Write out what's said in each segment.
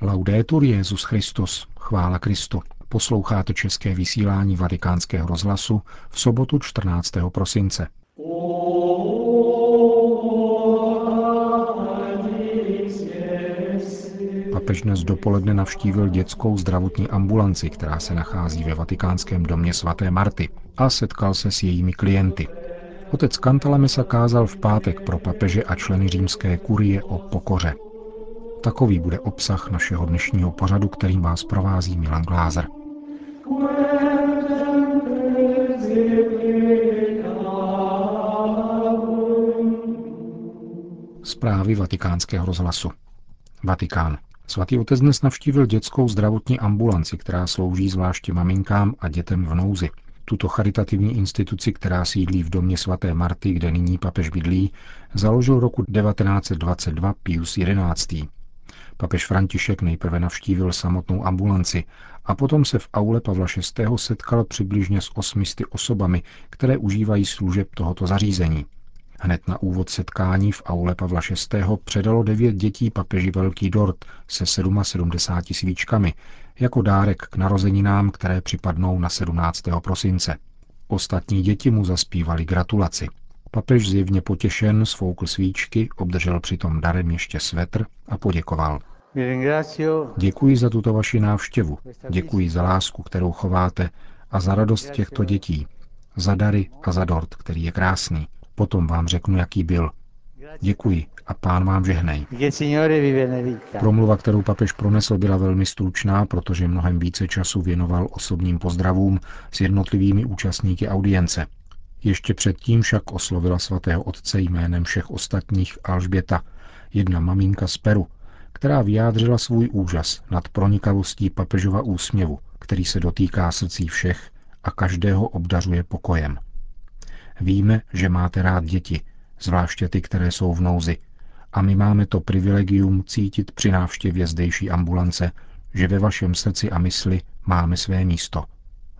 Laudetur Jezus Christus, chvála Kristu. Posloucháte české vysílání Vatikánského rozhlasu v sobotu 14. prosince. Papež dnes dopoledne navštívil dětskou zdravotní ambulanci, která se nachází ve vatikánském domě svaté Marty a setkal se s jejími klienty. Otec Cantalamessa kázal v pátek pro papeže a členy římské kurie o pokoře. Takový bude obsah našeho dnešního pořadu, kterým vás provází Milan Glázer. Zprávy vatikánského rozhlasu. Vatikán. Svatý otec dnes navštívil dětskou zdravotní ambulanci, která slouží zvláště maminkám a dětem v nouzi. Tuto charitativní instituci, která sídlí v domě svaté Marty, kde nyní papež bydlí, založil roku 1922 Pius XI. Papež František nejprve navštívil samotnou ambulanci a potom se v aule Pavla VI. setkal přibližně s osmisty osobami, které užívají služeb tohoto zařízení. Hned na úvod setkání v aule Pavla VI. předalo devět dětí papeži Velký dort se 77 svíčkami jako dárek k narozeninám, které připadnou na 17. prosince. Ostatní děti mu zaspívali gratulaci. Papež zjevně potěšen svoukl svíčky, obdržel přitom darem ještě svetr a poděkoval. Děkuji za tuto vaši návštěvu, děkuji za lásku, kterou chováte a za radost těchto dětí, za dary a za dort, který je krásný. Potom vám řeknu, jaký byl. Děkuji a pán vám žehnej. Promluva, kterou papež pronesl, byla velmi stručná, protože mnohem více času věnoval osobním pozdravům s jednotlivými účastníky audience. Ještě předtím však oslovila svatého otce jménem všech ostatních Alžběta, jedna maminka z Peru, která vyjádřila svůj úžas nad pronikavostí papežova úsměvu, který se dotýká srdcí všech a každého obdařuje pokojem. Víme, že máte rád děti, zvláště ty, které jsou v nouzi, a my máme to privilegium cítit při návštěvě zdejší ambulance, že ve vašem srdci a mysli máme své místo,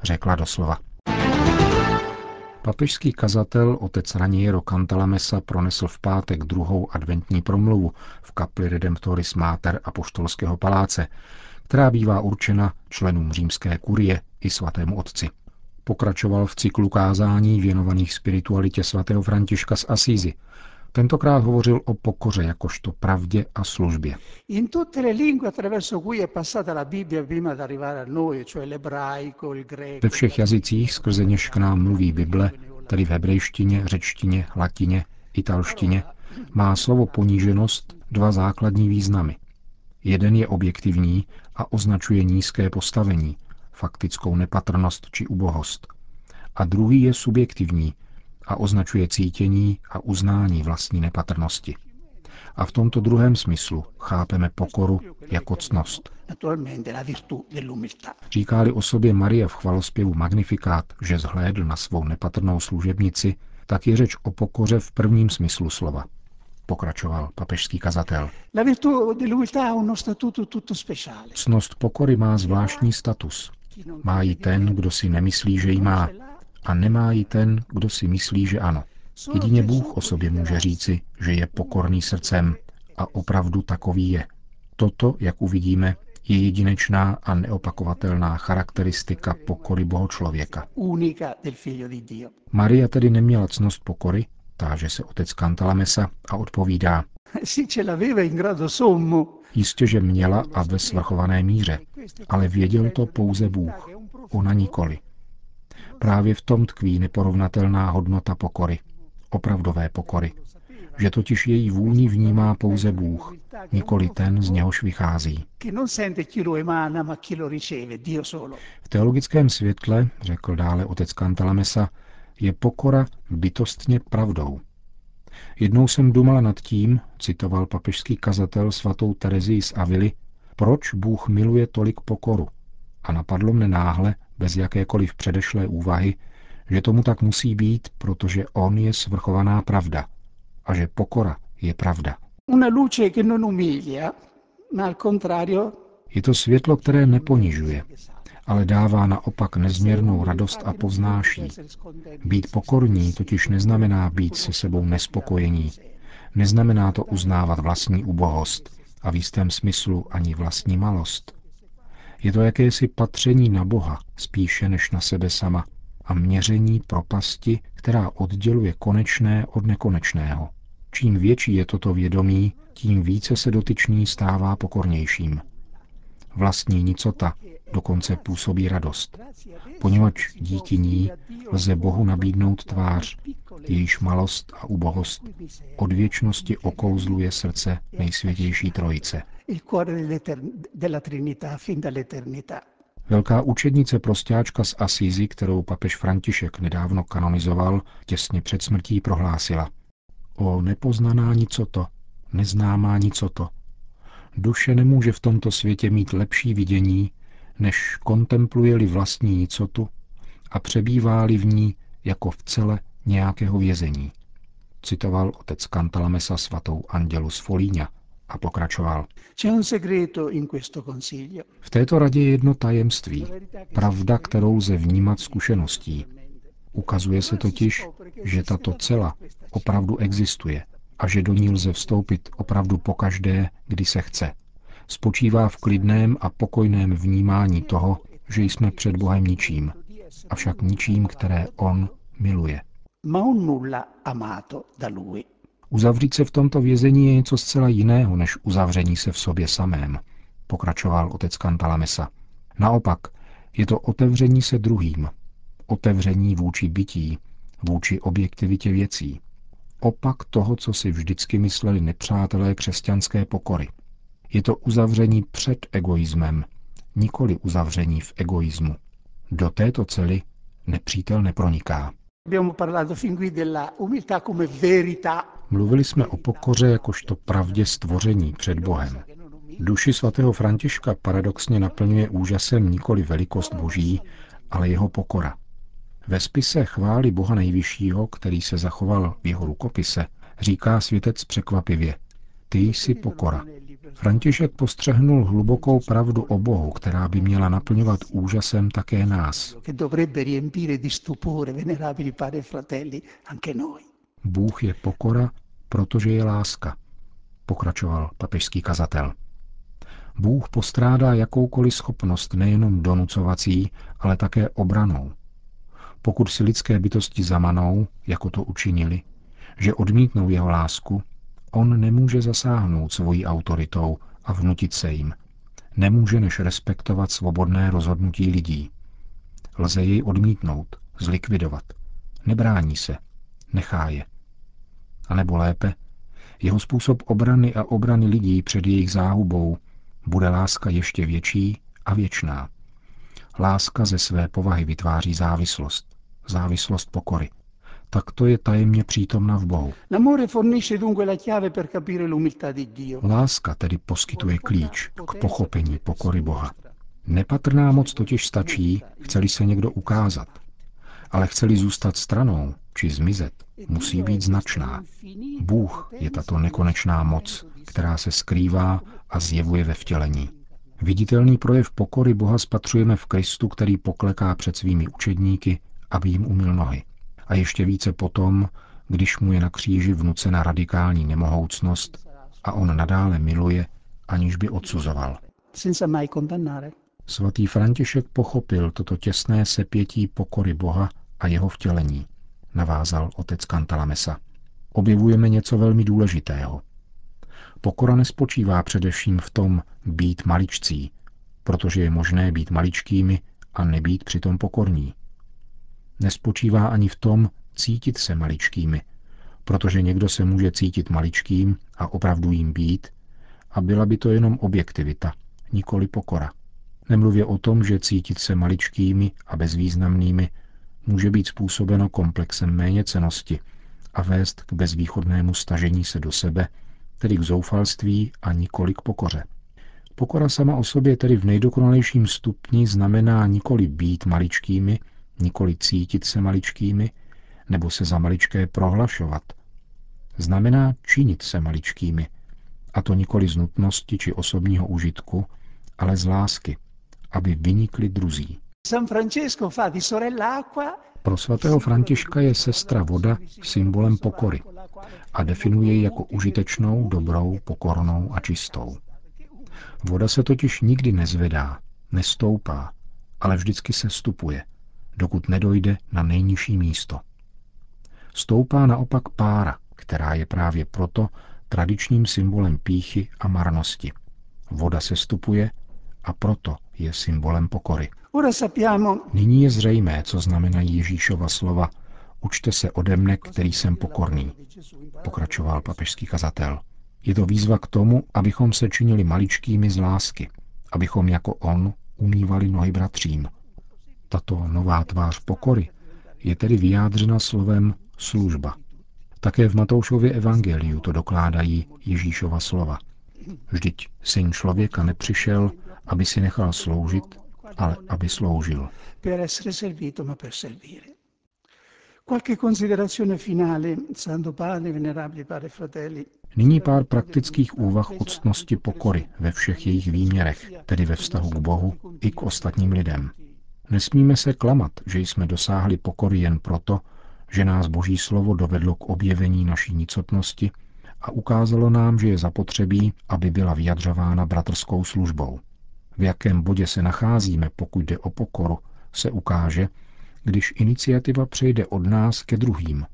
řekla doslova. Papežský kazatel otec Raniero Cantalamessa pronesl v pátek druhou adventní promluvu v kapli Redemptoris Mater a poštolského paláce, která bývá určena členům římské kurie i svatému otci. Pokračoval v cyklu kázání věnovaných spiritualitě svatého Františka z Asízy. Tentokrát hovořil o pokoře jakožto pravdě a službě. Ve všech jazycích, skrze něž k nám mluví Bible, tedy v hebrejštině, řečtině, latině, italštině, má slovo poníženost dva základní významy. Jeden je objektivní a označuje nízké postavení, faktickou nepatrnost či ubohost. A druhý je subjektivní a označuje cítění a uznání vlastní nepatrnosti. A v tomto druhém smyslu chápeme pokoru jako cnost. Říkáli o sobě Marie v chvalospěvu Magnifikát, že zhlédl na svou nepatrnou služebnici, tak je řeč o pokoře v prvním smyslu slova. Pokračoval papežský kazatel. Cnost pokory má zvláštní status. Má ji ten, kdo si nemyslí, že ji má, a nemá ji ten, kdo si myslí, že ano. Jedině Bůh o sobě může říci, že je pokorný srdcem a opravdu takový je. Toto, jak uvidíme, je jedinečná a neopakovatelná charakteristika pokory Boho člověka. Maria tedy neměla cnost pokory, táže se otec Cantalamessa a odpovídá. Jistě, že měla a ve svrchované míře, ale věděl to pouze Bůh, ona nikoli. Právě v tom tkví neporovnatelná hodnota pokory, opravdové pokory, že totiž její vůni vnímá pouze Bůh, nikoli ten, z něhož vychází. V teologickém světle, řekl dále otec Kantalamesa, je pokora bytostně pravdou. Jednou jsem dumala nad tím, citoval papežský kazatel svatou Terezii z Avily, proč Bůh miluje tolik pokoru. A napadlo mne náhle, bez jakékoliv předešlé úvahy, že tomu tak musí být, protože On je svrchovaná pravda a že pokora je pravda. Je to světlo, které neponižuje, ale dává naopak nezměrnou radost a povznáší. Být pokorní totiž neznamená být se sebou nespokojení. Neznamená to uznávat vlastní ubohost, a v jistém smyslu ani vlastní malost. Je to jakési patření na Boha spíše než na sebe sama a měření propasti, která odděluje konečné od nekonečného. Čím větší je toto vědomí, tím více se dotyčný stává pokornějším. Vlastní nicota dokonce působí radost, poněvadž díky ní lze Bohu nabídnout tvář, jejíž malost a ubohost od věčnosti okouzluje srdce nejsvětější trojice. Velká učednice prostáčka z Asízy, kterou papež František nedávno kanonizoval, těsně před smrtí prohlásila. O nepoznaná nicoto, neznámá nicoto. Duše nemůže v tomto světě mít lepší vidění, než kontempluje-li vlastní nicotu a přebývá-li v ní jako v cele nějakého vězení. Citoval otec Cantalamessa svatou Angelus Folíňa a pokračoval. V této radě je jedno tajemství, pravda, kterou lze vnímat zkušeností. Ukazuje se totiž, že tato cela opravdu existuje a že do ní lze vstoupit opravdu pokaždé, kdy se chce. Spočívá v klidném a pokojném vnímání toho, že jsme před Bohem ničím, avšak ničím, které On miluje. Uzavřít se v tomto vězení je něco zcela jiného, než uzavření se v sobě samém, pokračoval otec Kantalamesa. Naopak, je to otevření se druhým, otevření vůči bytí, vůči objektivitě věcí. Opak toho, co si vždycky mysleli nepřátelé křesťanské pokory. Je to uzavření před egoismem, nikoli uzavření v egoismu. Do této cely nepřítel neproniká. Mluvili jsme o pokoře jakožto pravdě stvoření před Bohem. Duši svatého Františka paradoxně naplňuje úžasem nikoli velikost boží, ale jeho pokora. Ve spise chvály Boha Nejvyššího, který se zachoval v jeho rukopise, říká světec překvapivě. Ty jsi pokora. František postřehnul hlubokou pravdu o Bohu, která by měla naplňovat úžasem také nás. Bůh je pokora, protože je láska, pokračoval papežský kazatel. Bůh postrádá jakoukoliv schopnost nejenom donucovací, ale také obranou. Pokud si lidské bytosti zamanou, jako to učinili, že odmítnou jeho lásku, on nemůže zasáhnout svojí autoritou a vnutit se jim. Nemůže než respektovat svobodné rozhodnutí lidí. Lze jej odmítnout, zlikvidovat. Nebrání se, nechá je. A nebo lépe, jeho způsob obrany a obrany lidí před jejich záhubou bude láska ještě větší a věčná. Láska ze své povahy vytváří závislost, závislost pokory tak to je tajemně přítomna v Bohu. Láska tedy poskytuje klíč k pochopení pokory Boha. Nepatrná moc totiž stačí, chceli se někdo ukázat. Ale chceli zůstat stranou či zmizet, musí být značná. Bůh je tato nekonečná moc, která se skrývá a zjevuje ve vtělení. Viditelný projev pokory Boha spatřujeme v Kristu, který pokleká před svými učedníky, aby jim umil nohy a ještě více potom, když mu je na kříži vnucena radikální nemohoucnost a on nadále miluje, aniž by odsuzoval. Svatý František pochopil toto těsné sepětí pokory Boha a jeho vtělení, navázal otec Cantalamessa. Objevujeme něco velmi důležitého. Pokora nespočívá především v tom být maličcí, protože je možné být maličkými a nebýt přitom pokorní nespočívá ani v tom cítit se maličkými, protože někdo se může cítit maličkým a opravdu jim být, a byla by to jenom objektivita, nikoli pokora. Nemluvě o tom, že cítit se maličkými a bezvýznamnými může být způsobeno komplexem méněcenosti a vést k bezvýchodnému stažení se do sebe, tedy k zoufalství a nikoli k pokoře. Pokora sama o sobě tedy v nejdokonalejším stupni znamená nikoli být maličkými, nikoli cítit se maličkými nebo se za maličké prohlašovat. Znamená činit se maličkými, a to nikoli z nutnosti či osobního užitku, ale z lásky, aby vynikli druzí. Pro svatého Františka je sestra voda symbolem pokory a definuje ji jako užitečnou, dobrou, pokornou a čistou. Voda se totiž nikdy nezvedá, nestoupá, ale vždycky se stupuje, dokud nedojde na nejnižší místo. Stoupá naopak pára, která je právě proto tradičním symbolem píchy a marnosti. Voda se stupuje a proto je symbolem pokory. Nyní je zřejmé, co znamenají Ježíšova slova Učte se ode mne, který jsem pokorný, pokračoval papežský kazatel. Je to výzva k tomu, abychom se činili maličkými z lásky, abychom jako on umývali nohy bratřím. Tato nová tvář pokory je tedy vyjádřena slovem služba. Také v Matoušově evangeliu to dokládají Ježíšova slova. Vždyť syn člověka nepřišel, aby si nechal sloužit, ale aby sloužil. E Nyní pár praktických úvah o ctnosti pokory ve všech jejich výměrech, tedy ve vztahu k Bohu i k ostatním lidem. Nesmíme se klamat, že jsme dosáhli pokory jen proto, že nás Boží slovo dovedlo k objevení naší nicotnosti a ukázalo nám, že je zapotřebí, aby byla vyjadřována bratrskou službou. V jakém bodě se nacházíme, pokud jde o pokoru, se ukáže, když iniciativa přejde od nás ke druhým.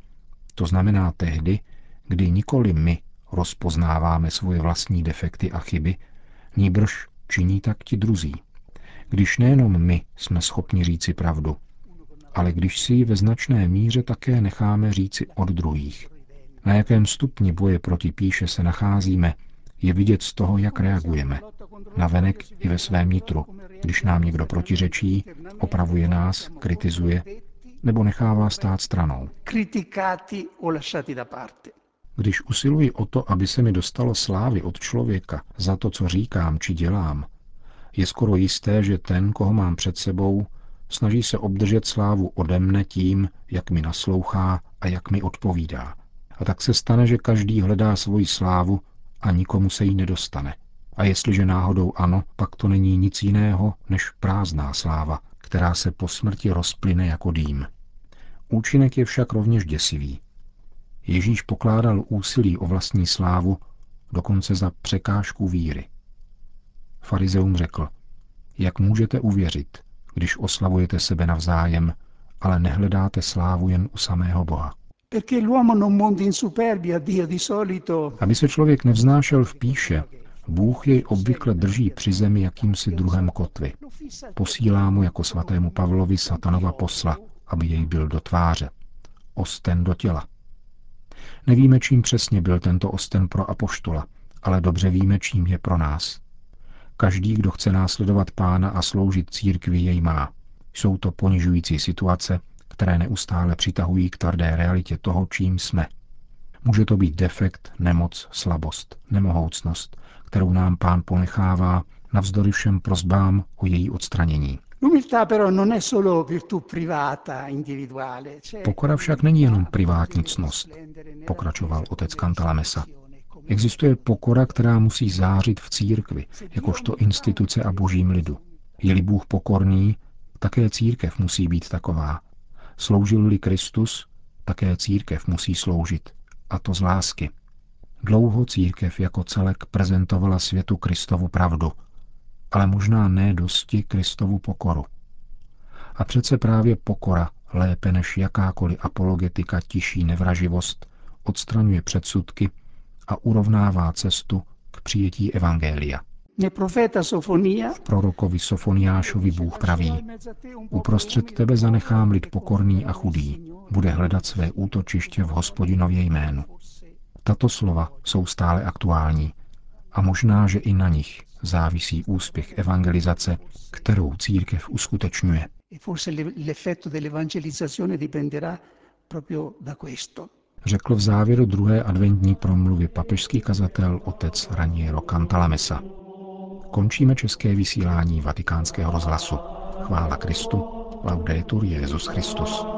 To znamená tehdy, kdy nikoli my rozpoznáváme svoje vlastní defekty a chyby, níbrž činí tak ti druzí. Když nejenom my jsme schopni říci pravdu, ale když si ji ve značné míře také necháme říci od druhých. Na jakém stupni boje proti píše se nacházíme, je vidět z toho, jak reagujeme. Na venek i ve svém nitru, když nám někdo protiřečí, opravuje nás, kritizuje nebo nechává stát stranou. Když usiluji o to, aby se mi dostalo slávy od člověka za to, co říkám či dělám, je skoro jisté, že ten, koho mám před sebou, snaží se obdržet slávu ode mne tím, jak mi naslouchá a jak mi odpovídá. A tak se stane, že každý hledá svoji slávu a nikomu se jí nedostane. A jestliže náhodou ano, pak to není nic jiného než prázdná sláva, která se po smrti rozplyne jako dým. Účinek je však rovněž děsivý. Ježíš pokládal úsilí o vlastní slávu dokonce za překážku víry. Farizeum řekl, jak můžete uvěřit, když oslavujete sebe navzájem, ale nehledáte slávu jen u samého Boha. Aby se člověk nevznášel v píše, Bůh jej obvykle drží při zemi jakýmsi druhem kotvy. Posílá mu jako svatému Pavlovi satanova posla, aby jej byl do tváře. Osten do těla. Nevíme, čím přesně byl tento osten pro apoštola, ale dobře víme, čím je pro nás. Každý, kdo chce následovat pána a sloužit církvi, jej má. Jsou to ponižující situace, které neustále přitahují k tvrdé realitě toho, čím jsme. Může to být defekt, nemoc, slabost, nemohoucnost, kterou nám pán ponechává navzdory všem prozbám o její odstranění. Pokora však není jenom privátní cnost, pokračoval otec Cantalamessa. Existuje pokora, která musí zářit v církvi, jakožto instituce a božím lidu. Je-li Bůh pokorný, také církev musí být taková. Sloužil-li Kristus, také církev musí sloužit, a to z lásky. Dlouho církev jako celek prezentovala světu Kristovu pravdu, ale možná ne dosti Kristovu pokoru. A přece právě pokora, lépe než jakákoliv apologetika tiší nevraživost, odstraňuje předsudky a urovnává cestu k přijetí Evangelia. V prorokovi Sofoniášovi Bůh praví, uprostřed tebe zanechám lid pokorný a chudý, bude hledat své útočiště v hospodinově jménu. Tato slova jsou stále aktuální a možná, že i na nich závisí úspěch evangelizace, kterou církev uskutečňuje. Řekl v závěru druhé adventní promluvy papežský kazatel otec Raniero Cantalamessa. Končíme české vysílání vatikánského rozhlasu. Chvála Kristu. Laudetur Jezus Christus.